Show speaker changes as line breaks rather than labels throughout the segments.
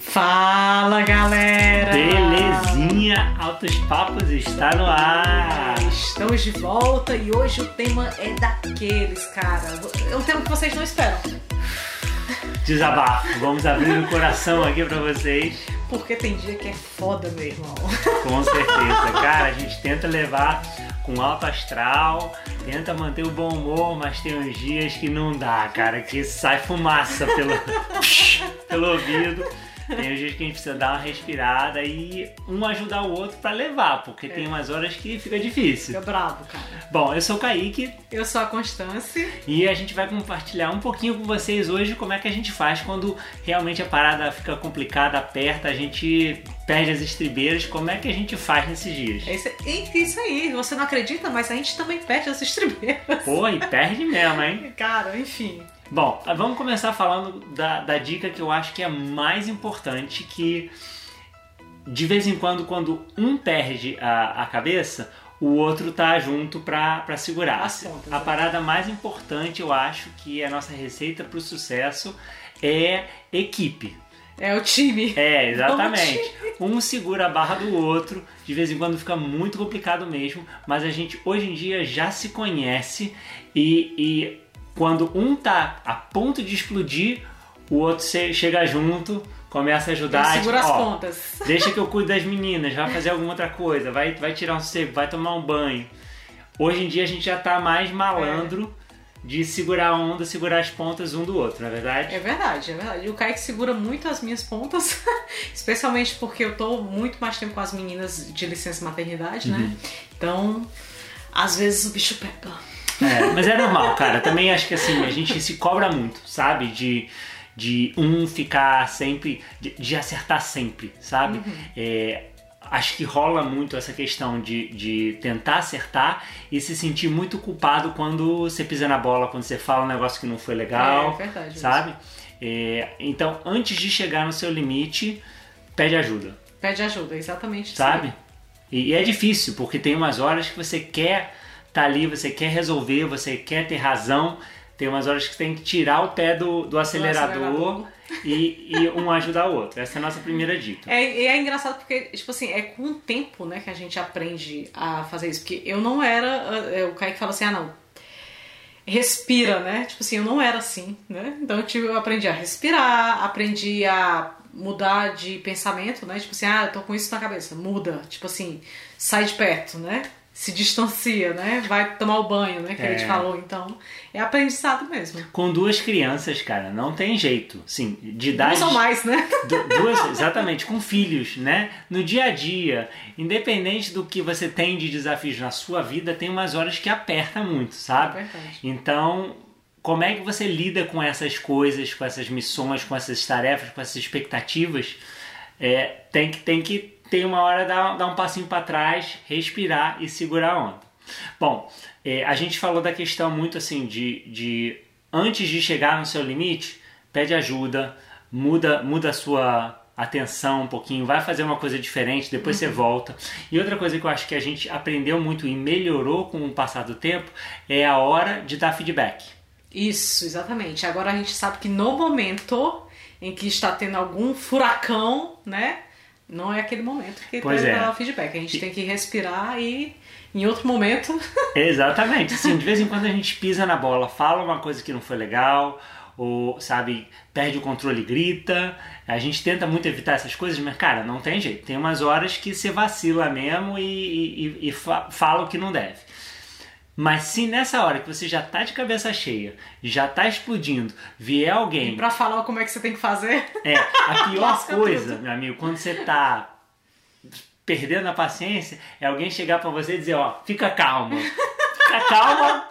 Fala galera!
Belezinha, Altos Papos está no ar!
Estamos de volta e hoje o tema é daqueles, cara. É um tema que vocês não esperam.
Desabafo, vamos abrir o coração aqui pra vocês.
Porque tem dia que é foda, meu irmão.
Com certeza, cara, a gente tenta levar com alto astral, tenta manter o bom humor, mas tem uns dias que não dá, cara, que sai fumaça pelo, pelo ouvido. Tem dias que a gente precisa dar uma respirada e um ajudar o outro para levar, porque é. tem umas horas que fica difícil.
Fica bravo, cara.
Bom, eu sou o Kaique.
Eu sou a Constância.
E a gente vai compartilhar um pouquinho com vocês hoje como é que a gente faz quando realmente a parada fica complicada, aperta, a gente perde as estribeiras, como é que a gente faz nesses dias?
É isso, é isso aí, você não acredita, mas a gente também perde as estribeiras.
Pô, e perde mesmo, hein?
Cara, enfim.
Bom, vamos começar falando da, da dica que eu acho que é mais importante, que de vez em quando, quando um perde a, a cabeça, o outro tá junto para segurar.
As
a parada mais importante, eu acho, que é a nossa receita para o sucesso é equipe.
É o time.
É, exatamente. Um segura a barra do outro, de vez em quando fica muito complicado mesmo, mas a gente hoje em dia já se conhece e, e quando um tá a ponto de explodir, o outro chega junto, começa a ajudar.
Segura tipo, as ó, pontas.
Deixa que eu cuide das meninas, vai fazer alguma outra coisa, vai, vai tirar um seco, vai tomar um banho. Hoje em dia a gente já tá mais malandro é. de segurar a onda, segurar as pontas um do outro, não é verdade?
É verdade, é verdade. E o Kaique segura muito as minhas pontas, especialmente porque eu tô muito mais tempo com as meninas de licença maternidade, né? uhum. né? Então, às vezes o bicho pega.
É, mas é normal, cara. Também acho que assim, a gente se cobra muito, sabe? De, de um ficar sempre. de, de acertar sempre, sabe? Uhum. É, acho que rola muito essa questão de, de tentar acertar e se sentir muito culpado quando você pisa na bola, quando você fala um negócio que não foi legal,
é, é verdade,
sabe? É, então, antes de chegar no seu limite, pede ajuda.
Pede ajuda, exatamente.
Sabe? E, e, é difícil, porque tem umas horas que você quer tá ali, você quer resolver, você quer ter razão. Tem umas horas que você tem que tirar o pé do, do acelerador, acelerador. E, e, um ajudar o outro. Essa é a nossa primeira dica.
É, é engraçado porque, tipo assim, é com o tempo né, que a gente aprende a fazer isso. Porque eu não era. É, o Kaique fala assim: ah, não, respira, né? Tipo assim, eu não era assim, né? Então eu, tive, eu aprendi a respirar, aprendi a mudar de pensamento, né? Tipo assim, ah, eu tô com isso na cabeça, muda. Tipo assim, sai de perto, né? Se distancia, né? Vai tomar o banho, né? Que é. a gente falou. Então, é aprendizado mesmo.
Com duas crianças, cara, não tem jeito. Sim, de idade.
Não são mais, né?
Duas, exatamente, com filhos, né? No dia a dia, independente do que você tem de desafios na sua vida, tem umas horas que aperta muito, sabe?
É.
Então, como é que você lida com essas coisas, com essas missões, com essas tarefas, com essas expectativas? É, tem que, tem que tem uma hora dar, dar um passinho para trás, respirar e segurar a onda. Bom, é, a gente falou da questão muito assim de, de antes de chegar no seu limite, pede ajuda, muda, muda a sua atenção um pouquinho, vai fazer uma coisa diferente, depois uhum. você volta. E outra coisa que eu acho que a gente aprendeu muito e melhorou com o passar do tempo é a hora de dar feedback.
Isso, exatamente. Agora a gente sabe que no momento em que está tendo algum furacão, né? Não é aquele momento que pois é. dar o feedback. A gente e... tem que respirar e em outro momento.
Exatamente. Assim, de vez em quando a gente pisa na bola, fala uma coisa que não foi legal, ou, sabe, perde o controle e grita. A gente tenta muito evitar essas coisas, mas, cara, não tem jeito. Tem umas horas que você vacila mesmo e, e, e fala o que não deve. Mas se nessa hora que você já tá de cabeça cheia, já tá explodindo, vier alguém.
E pra falar como é que você tem que fazer.
É, a pior coisa, meu amigo, quando você tá perdendo a paciência, é alguém chegar para você e dizer, ó, fica calma. Fica calma.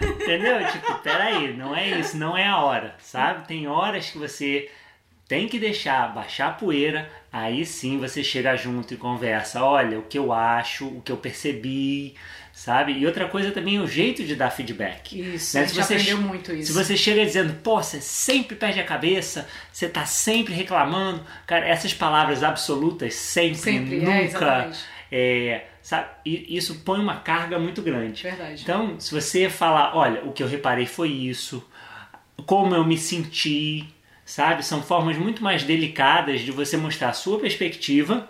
Entendeu? Tipo, peraí, não é isso, não é a hora, sabe? Tem horas que você tem que deixar baixar a poeira, aí sim você chega junto e conversa. Olha, o que eu acho, o que eu percebi, sabe? E outra coisa também é o jeito de dar feedback.
Isso, né? a gente você, aprendeu muito isso.
Se você chega dizendo, pô, você sempre perde a cabeça, você tá sempre reclamando, cara, essas palavras absolutas, sempre, sempre é, nunca, é, sabe? E isso põe uma carga muito grande.
Verdade.
Então, se você falar, olha, o que eu reparei foi isso, como eu me senti, sabe? São formas muito mais delicadas de você mostrar a sua perspectiva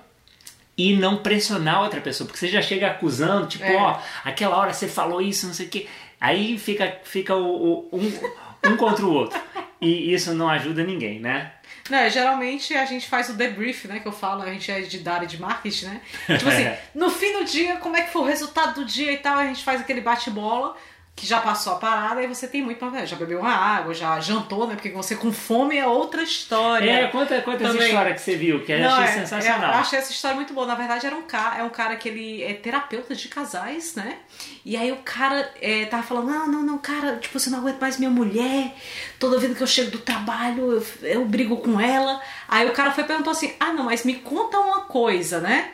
e não pressionar outra pessoa, porque você já chega acusando, tipo,
É.
ó, aquela hora você falou isso, não sei o quê. Aí fica, fica o, o- um, um contra o outro. E isso não ajuda ninguém, né?
Não, geralmente a gente faz o debrief, né? Que eu falo, a gente é de da área de marketing, né? Tipo assim, no fim do dia, como é que foi o resultado do dia e tal, a gente faz aquele bate-bola, que já passou a parada, e você tem muito pra ver. Já bebeu uma água, já jantou, né? Porque você com fome é outra história.
É, conta, conta essa história que você viu, que eu
Não,
achei
é-
sensacional.
é, eu achei essa história muito boa. Na verdade, era um cara, é um cara que ele é terapeuta de casais, né? E aí o cara é, tava falando, não, não, não, cara, tipo, você não aguenta mais minha mulher. Toda vez que eu chego do trabalho, eu, eu brigo com ela. Aí o cara foi e perguntou assim, ah, não, mas me conta uma coisa, né?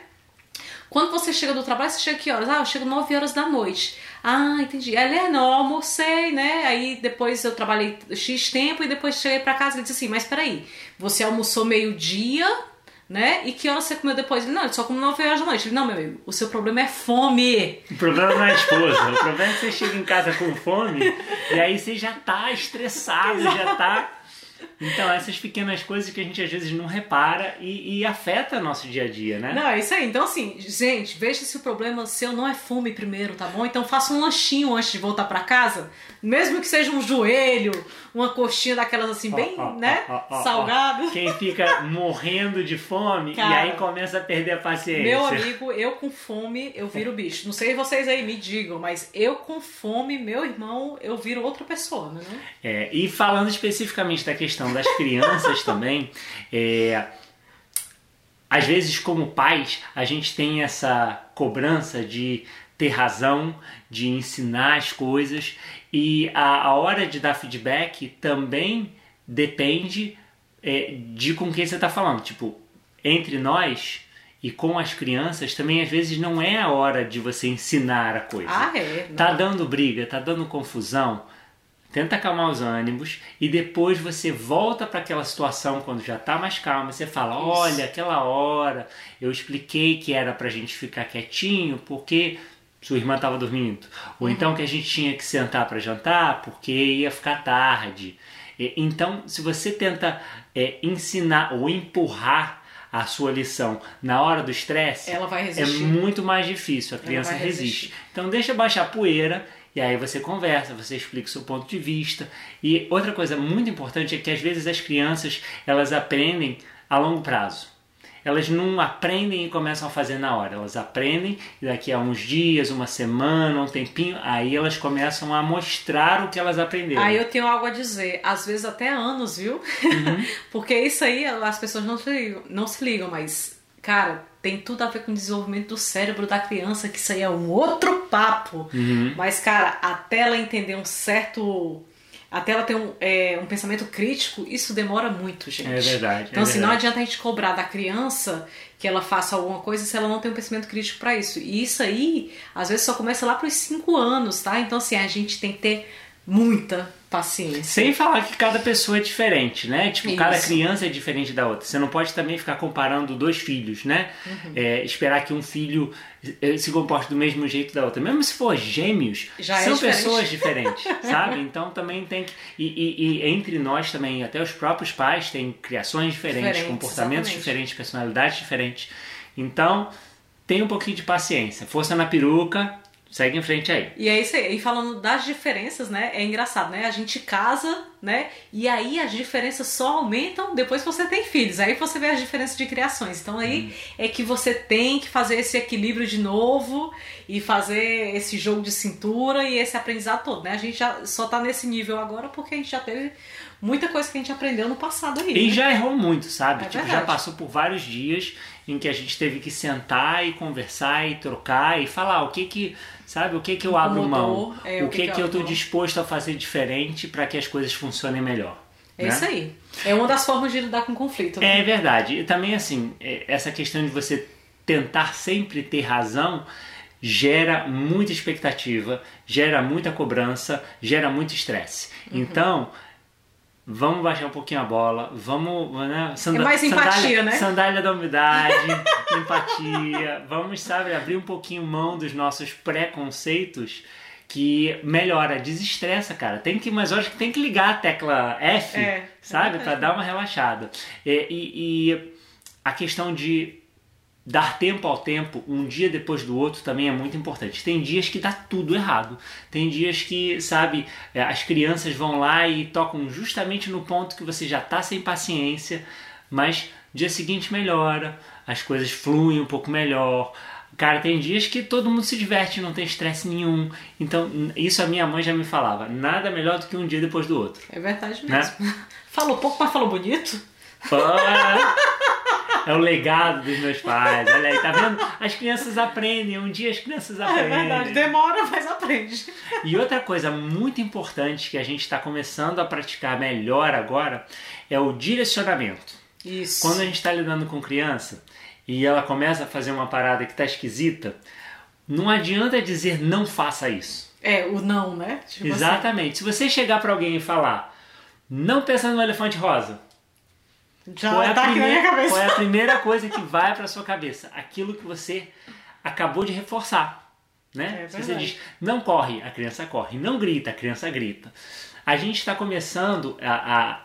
Quando você chega do trabalho, você chega que horas? Ah, eu chego 9 horas da noite. Ah, entendi. Ele é, não, almocei, né? Aí depois eu trabalhei X tempo e depois cheguei pra casa e disse assim, mas peraí, você almoçou meio-dia, né? E que horas você comeu depois? Ele, não, eu só como 9 horas da noite. Ele, não, meu amigo, o seu problema é fome.
O problema não é a esposa, o problema é que você chega em casa com fome e aí você já tá estressado, já tá. Então, essas pequenas coisas que a gente às vezes não repara e, e afeta nosso dia a dia, né?
Não, é isso aí. Então, assim, gente, veja se o problema seu não é fome primeiro, tá bom? Então faça um lanchinho antes de voltar pra casa. Mesmo que seja um joelho, uma coxinha daquelas assim, bem,
Ó, ó,
né?
ó.
Salgado.
Quem fica morrendo de fome
Cara,
e aí começa a perder a paciência.
Meu amigo, eu com fome, eu viro bicho. Não sei vocês aí, me digam, mas eu com fome, meu irmão, eu viro outra pessoa, né?
É, e falando especificamente da questão das crianças também, é, às vezes como pais a gente tem essa cobrança de ter razão, de ensinar as coisas e a, a hora de dar feedback também depende é, de com quem você está falando. Tipo, entre nós e com as crianças também às vezes não é a hora de você ensinar a coisa.
Ah, é.
Tá dando briga, tá dando confusão. Tenta acalmar os ânimos e depois você volta para aquela situação quando já tá mais calma. Você fala:
Isso.
Olha, aquela hora eu expliquei que era pra gente ficar quietinho porque sua irmã estava dormindo. Ou então que a gente tinha que sentar para jantar porque ia ficar tarde. Então, se você tenta é, ensinar ou empurrar a sua lição na hora do estresse,
Ela vai
é muito mais difícil. A criança resiste.
resistir.
Então deixa baixar a poeira e aí você conversa, você explica o seu ponto de vista. E outra coisa muito importante é que às vezes as crianças elas aprendem a longo prazo. Elas não aprendem e começam a fazer na hora. Elas aprendem e daqui a uns dias, uma semana, um tempinho, aí elas começam a mostrar o que elas aprenderam.
Aí eu tenho algo a dizer, às vezes até anos, viu?
Uhum.
Porque isso aí as pessoas não se, ligam, não se ligam, mas, cara, tem tudo a ver com o desenvolvimento do cérebro da criança, que isso aí é um outro papo.
Uhum.
Mas, cara, até ela entender um certo. Até ela ter um, é, um pensamento crítico, isso demora muito, gente.
É verdade.
Então,
é
assim, não
verdade.
adianta a gente cobrar da criança que ela faça alguma coisa se ela não tem um pensamento crítico pra isso. E isso aí, às vezes, só começa lá pros 5 anos, tá? Então, assim, a gente tem que ter muita paciência.
Sem falar que cada pessoa é diferente, né? Tipo,
Isso.
cada criança é diferente da outra. Você não pode também ficar comparando dois filhos, né?
Uhum.
É, esperar que um filho eh, se comporte do mesmo jeito da outra. Mesmo se for gêmeos,
Já é
são
diferente.
pessoas diferentes, sabe? Então também tem que. E, e- e entre nós também, até os próprios pais têm criações diferentes,
Diferentes,
comportamentos
exatamente.
diferentes, personalidades diferentes. Então, tem um pouquinho de paciência. Força na peruca, segue em frente aí.
E é isso aí. E falando das diferenças, né? É engraçado, né? A gente casa, né? E aí as diferenças só aumentam depois que você tem filhos. Aí você vê as diferenças de criações. Então aí é que você tem que fazer esse equilíbrio de novo e fazer esse jogo de cintura e esse aprendizado todo, né? A gente já só tá nesse nível agora porque a gente já teve muita coisa que a gente aprendeu no passado aí.
E
né?
já errou muito, sabe?
É
tipo, já passou por vários dias em que a gente teve que sentar e conversar e trocar e falar o que que, sabe, o que que eu abro mão,
é,
o que que, eu tô
abro mão.
disposto a fazer diferente para que as coisas funcionem melhor.
É
né?
isso aí. É uma das formas de lidar com conflito. Né?
É verdade. E também, assim, é, essa questão de você tentar sempre ter razão gera muita expectativa, gera muita cobrança, gera muito estresse.
Uhum.
Então, vamos baixar um pouquinho a bola, vamos. Né,
sanda, é mais empatia,
sandália,
né?
Sandália da umidade, empatia. Vamos, sabe, abrir um pouquinho mão dos nossos preconceitos que melhora, desestressa, cara. Tem que, mas hoje que tem que ligar a tecla F, é, sabe, é para dar uma relaxada. E, e, e a questão de dar tempo ao tempo, um dia depois do outro, também é muito importante. Tem dias que dá tudo errado. Tem dias que, sabe, é, as crianças vão lá e tocam justamente no ponto que você já está sem paciência, mas dia seguinte melhora, as coisas fluem um pouco melhor. Cara, tem dias que todo mundo se diverte, não tem estresse nenhum. Então, isso a minha mãe já me falava. Nada melhor do que um dia depois do outro.
É verdade né? mesmo. Né? Falou pouco, mas falou bonito.
É o legado dos meus pais. Olha aí, tá vendo? As crianças aprendem, um dia as crianças aprendem.
É verdade, demora, mas aprende.
E outra coisa muito importante que a gente está começando a praticar melhor agora é o direcionamento.
Isso.
Quando a gente está lidando com criança e ela começa a fazer uma parada que está esquisita, não adianta dizer não faça isso.
É, o não, né?
Tipo assim. Exatamente. Assim. Se você chegar para alguém e falar, não pensa no elefante rosa,
já qual é, tá primeira,
qual é a primeira coisa que vai para sua cabeça? Aquilo que você acabou de reforçar. Né? É Se você diz, não corre, a criança corre. Não grita, a criança grita. A gente está começando a, a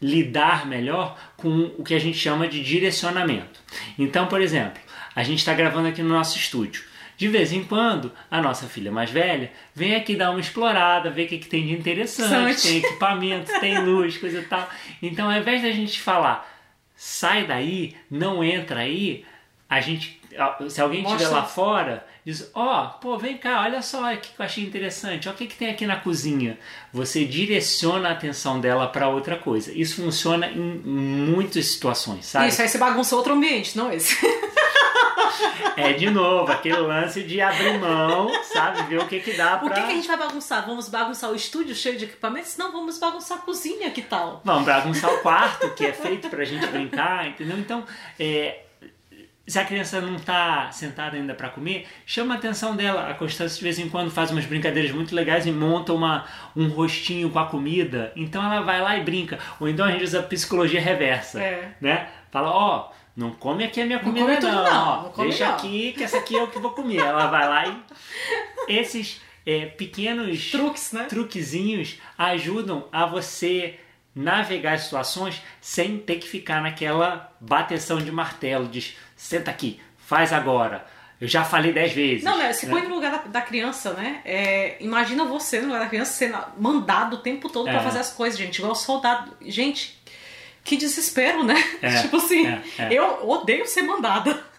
lidar melhor com o que a gente chama de direcionamento. Então, por exemplo, a gente está gravando aqui no nosso estúdio. De vez em quando, a nossa filha mais velha vem aqui dar uma explorada, ver o que, que tem de interessante, tem equipamento, tem luz, coisa e tal. Então, ao invés da gente falar, sai daí, não entra aí, a gente, se alguém estiver lá fora, diz, ó, oh, pô, vem cá, olha só o que eu achei interessante, olha o que, que tem aqui na cozinha. Você direciona a atenção dela para outra coisa. Isso funciona em muitas situações, sabe?
Isso, aí você bagunça outro ambiente, não esse.
É de novo, aquele lance de abrir mão, sabe? Ver o que que dá pra...
O que, que a gente vai bagunçar? Vamos bagunçar o estúdio cheio de equipamentos? Não, vamos bagunçar a cozinha, que tal?
Vamos bagunçar o quarto, que é feito pra gente brincar, entendeu? Então, é, se a criança não está sentada ainda para comer, chama a atenção dela. A Constância de vez em quando faz umas brincadeiras muito legais e monta uma, um rostinho com a comida. Então ela vai lá e brinca. Ou então a gente usa psicologia reversa,
é.
né? Fala, ó, oh, não come aqui a minha comida não, não, não. não deixa não. aqui que essa aqui é o que vou comer. Ela vai lá e esses é, pequenos
truques, né?
truquezinhos ajudam a você navegar situações sem ter que ficar naquela bateção de martelo, de senta aqui, faz agora. Eu já falei dez vezes.
Não, né? se põe no lugar da, da criança, né? É, imagina você no lugar da criança sendo mandado o tempo todo é. para fazer as coisas, gente. Igual soldado. Gente, que desespero, né? É, tipo assim, é, é. eu odeio ser mandada.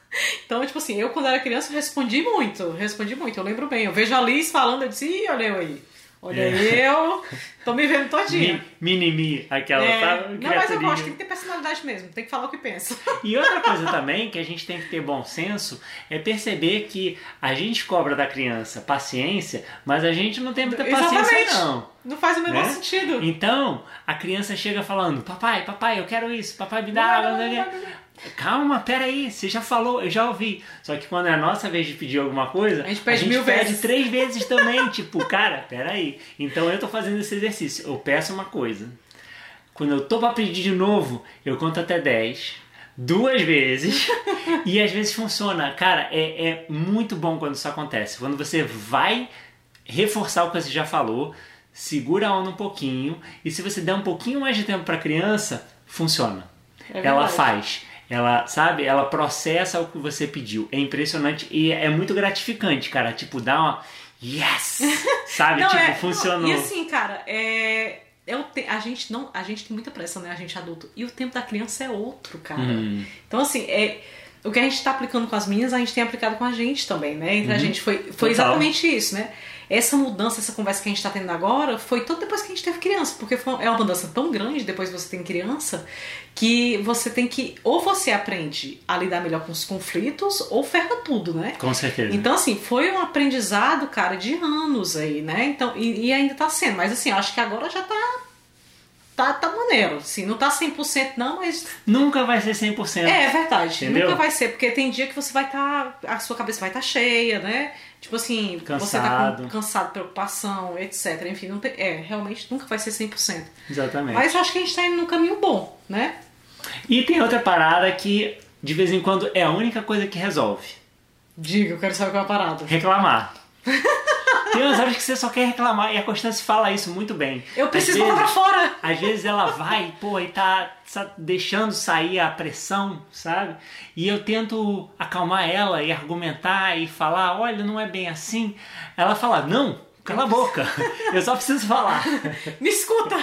Então, tipo assim, eu quando era criança respondi muito, respondi muito, eu lembro bem. Eu vejo a Liz falando, eu disse, ih, olha eu aí. Olha é. eu, tô me vendo todinha.
Mini-me, aquela, é.
sabe? Não, mas eu gosto, tem que ter personalidade mesmo, tem que falar o que pensa.
E outra coisa também, que a gente tem que ter bom senso, é perceber que a gente cobra da criança paciência, mas a gente não tem muita paciência Exatamente. não.
Não faz o menor né? sentido.
Então, a criança chega falando, papai, papai, eu quero isso, papai me dá água. Calma, peraí, você já falou, eu já ouvi. Só que quando é a nossa vez de pedir alguma coisa,
a gente pede, a
gente
mil
pede
vezes.
três vezes também. tipo, cara, peraí. Então eu tô fazendo esse exercício. Eu peço uma coisa. Quando eu tô pra pedir de novo, eu conto até 10 duas vezes e às vezes funciona. Cara, é, é muito bom quando isso acontece. Quando você vai reforçar o que você já falou, segura a onda um pouquinho e se você der um pouquinho mais de tempo para a criança, funciona. É ela faz ela, sabe, ela processa o que você pediu. É impressionante e é muito gratificante, cara. Tipo, dá uma. Yes! Sabe?
não,
tipo,
é,
funcionou. Não,
e assim, cara, é. É o te... a gente não a gente tem muita pressa né a gente adulto e o tempo da criança é outro cara hum. então assim é o que a gente está aplicando com as minhas a gente tem aplicado com a gente também né entre uhum. a gente foi foi exatamente isso né essa mudança, essa conversa que a gente está tendo agora, foi todo depois que a gente teve criança, porque é uma mudança tão grande depois que você tem criança, que você tem que, ou você aprende a lidar melhor com os conflitos, ou ferra tudo, né?
Com certeza.
Então, assim, foi um aprendizado, cara, de anos aí, né? Então, e, e ainda tá sendo, mas assim, acho que agora já tá tá, tá maneiro. Assim, não tá 100% não, mas...
Nunca vai ser 100%.
É, é verdade. Entendeu? Nunca vai ser, porque tem dia que você vai estar... Tá, a sua cabeça vai estar tá cheia, né? Tipo assim,
Cansado.
você tá com, cansado, preocupação, etc. Enfim, não tem, é, realmente nunca vai ser 100%.
Exatamente.
Mas eu acho que a gente tá indo num caminho bom, né?
E tem outra parada que de vez em quando é a única coisa que resolve.
Diga, eu quero saber qual é a parada.
Reclamar. Tem umas horas que você só quer reclamar e a Constância fala isso muito bem.
Eu preciso
vezes-
botar pra fora!
Às vezes ela vai, pô, e tá, deixando sair a pressão, sabe? E eu tento acalmar ela e argumentar e falar, olha, não é bem assim. Ela fala, não, cala a boca, eu só preciso falar.
Me escuta!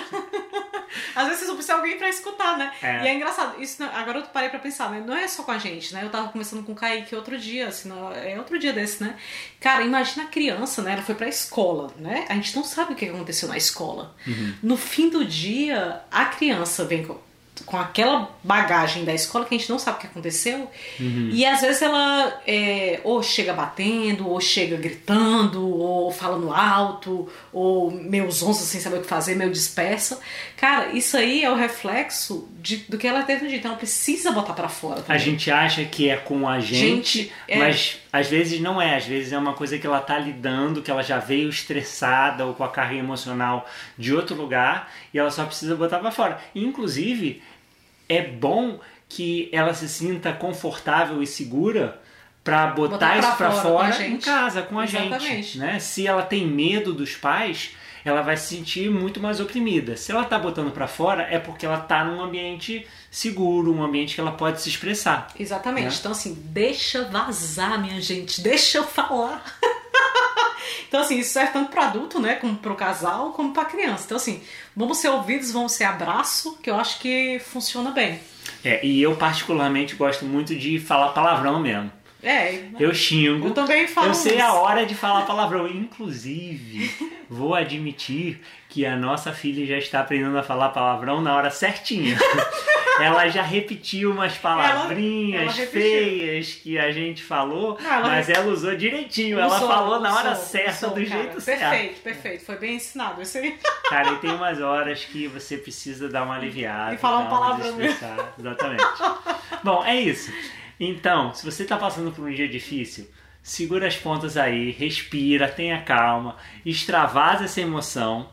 Às vezes você precisa de alguém pra escutar, né?
É.
E é engraçado, isso agora eu parei pra pensar, né? Não é só com a gente, né? Eu tava conversando com o Kaique outro dia, assim, é outro dia desse, né? Cara, imagina a criança, né? Ela foi pra escola, né? A gente não sabe o que aconteceu na escola. No fim do dia, a criança vem com, com aquela bagagem da escola que a gente não sabe o que aconteceu. E às vezes ela é, ou chega batendo, ou chega gritando, ou falando alto, ou meio zonza sem saber o que fazer, meio dispersa. Cara, isso aí é o reflexo de- do que ela teve no dia. Então ela precisa botar pra fora.
A
também.
gente acha que é com a gente,
Gente, é.
mas às vezes não é. Às vezes é uma coisa que ela tá lidando, que ela já veio estressada ou com a carga emocional de outro lugar e ela só precisa botar pra fora. Inclusive, é bom que ela se sinta confortável e segura pra botar,
Botar
isso pra
fora
fora em
gente.
casa com a gente,
Exatamente.
né? Se ela tem medo dos pais, ela vai se sentir muito mais oprimida. Se ela tá botando pra fora, é porque ela tá num ambiente seguro, um ambiente que ela pode se expressar.
Exatamente.
Né?
Então, assim, deixa vazar, minha gente. Deixa eu falar. então, assim, isso serve tanto para adulto, né? Como pro casal, como pra criança. Então, assim, vamos ser ouvidos, vamos ser abraço, que eu acho que funciona bem.
É, e eu particularmente gosto muito de falar palavrão mesmo.
É,
Eu xingo.
eu também falo.
Eu sei
isso.
a hora de falar palavrão. Inclusive, vou admitir que a nossa filha já está aprendendo a falar palavrão na hora certinha. Ela já repetiu umas palavrinhas
ela repetiu.
feias que a gente falou,
Não, ela
mas ela usou direitinho. ela
Usou,
falou na hora
usou,
certa,
usou,
do
cara.
jeito certo.
Perfeito, perfeito. Foi bem ensinado. Isso aí.
Cara, e tem umas horas que você precisa dar uma aliviada.
E falar um
uma
palavrão.
Exatamente. Bom, é isso. Então, se você está passando por um dia difícil, segura as pontas aí, respira, tenha calma, extravasa essa emoção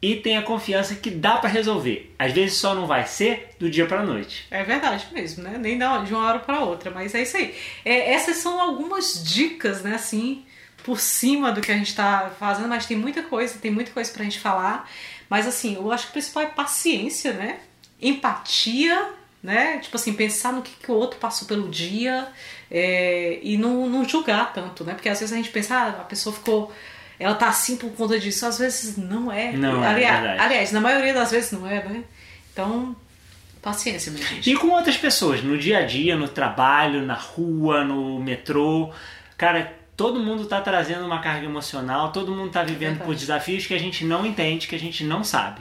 e tenha confiança que dá para resolver. Às vezes só não vai ser do dia para noite.
É verdade mesmo, né? Nem de uma hora para outra, mas é isso aí. É, essas são algumas dicas, né, assim, por cima do que a gente tá fazendo, mas tem muita coisa, tem muita coisa pra gente falar. Mas assim, eu acho que o principal é paciência, né? Empatia, né? Tipo assim, pensar no que, que o outro passou pelo dia é, e não, não julgar tanto, né? Porque às vezes a gente pensa, ah, a pessoa ficou. Ela tá assim por conta disso. Às vezes não é.
Não é
aliás,
verdade.
aliás, na maioria das vezes não é, né? Então, paciência, minha gente.
E com outras pessoas, no dia a dia, no trabalho, na rua, no metrô. Cara, todo mundo tá trazendo uma carga emocional, todo mundo tá vivendo
verdade.
por desafios que a gente não entende, que a gente não sabe.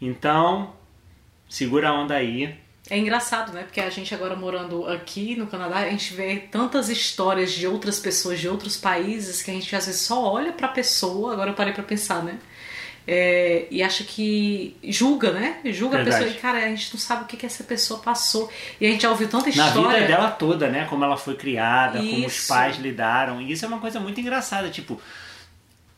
Então, segura a onda aí.
É engraçado, né? Porque a gente agora morando aqui no Canadá, a gente vê tantas histórias de outras pessoas de outros países que a gente às vezes só olha pra pessoa, agora eu parei pra pensar, né? É, e acha que julga, né? Julga
Verdade.
a pessoa e, cara, a gente não sabe o que, que essa pessoa passou. E a gente já ouviu tanta
Na
história.
vida dela toda, né? Como ela foi criada, como os
Isso.
pais lidaram. E isso é uma coisa muito engraçada. Tipo,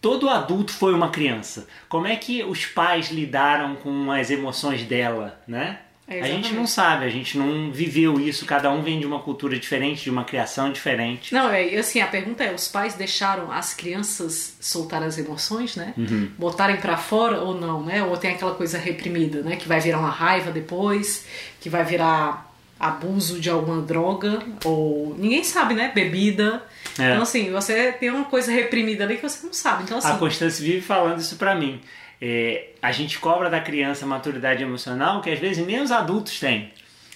todo adulto foi uma criança. Como é que os pais lidaram com as emoções dela, né?
É,
a gente não sabe, a gente não viveu isso. Cada um vem de uma cultura diferente, de uma criação diferente.
Não, é, assim, a pergunta é, os pais deixaram as crianças soltar as emoções, né?
Uhum.
Botarem pra fora ou não, né? Ou tem aquela coisa reprimida, né? Que vai virar uma raiva depois, que vai virar abuso de alguma droga, ou ninguém sabe, né? Bebida.
É.
Então, assim, você tem uma coisa reprimida ali que você não sabe. Então, assim,
A Constância vive falando isso pra mim. É, a gente cobra da criança maturidade emocional que às vezes nem os adultos têm.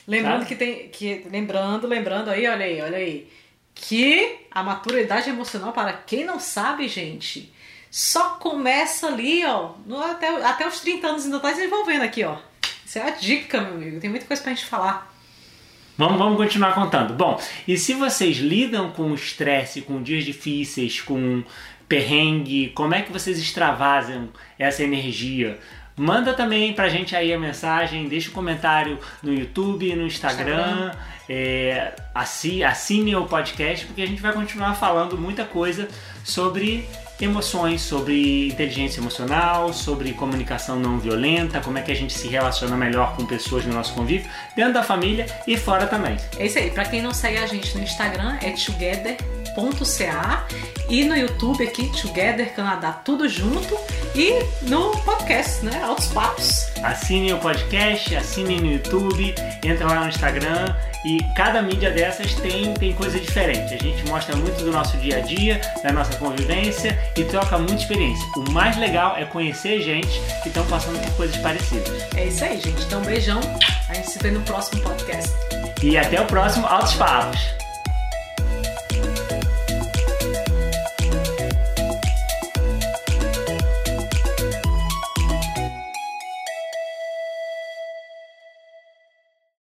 lembrando
sabe?
que tem. Que, lembrando, lembrando aí, olha aí, olha aí. Que a maturidade emocional, para quem não sabe, gente, só começa ali, ó. no- até, até os 30 anos ainda tá desenvolvendo aqui, ó. Isso é a dica, meu amigo. Tem muita coisa pra gente falar.
Vamos, vamos continuar contando. Bom, e se vocês lidam com estresse, com dias difíceis, com perrengue, como é que vocês extravasam essa energia? Manda também pra gente aí a mensagem, deixa um comentário no YouTube, no Instagram. Instagram. É, assine o podcast, porque a gente vai continuar falando muita coisa sobre emoções, sobre inteligência emocional, sobre comunicação não violenta, como é que a gente se relaciona melhor com pessoas no nosso convívio, dentro da família e fora também.
É isso aí. Para quem não segue a gente no Instagram, é together.ca e no YouTube aqui, Together Canadá, tudo junto e no podcast, né? Altos Papos.
Assine o podcast, assine no YouTube, entra lá no Instagram e cada mídia dessas tem, tem coisa diferente. A gente mostra muito do nosso dia a dia, da nossa convivência e troca muita experiência. O mais legal é conhecer gente que estão passando por coisas parecidas.
É isso aí, gente. Então, um beijão. A gente se vê no próximo podcast.
E até o próximo Altos Papos.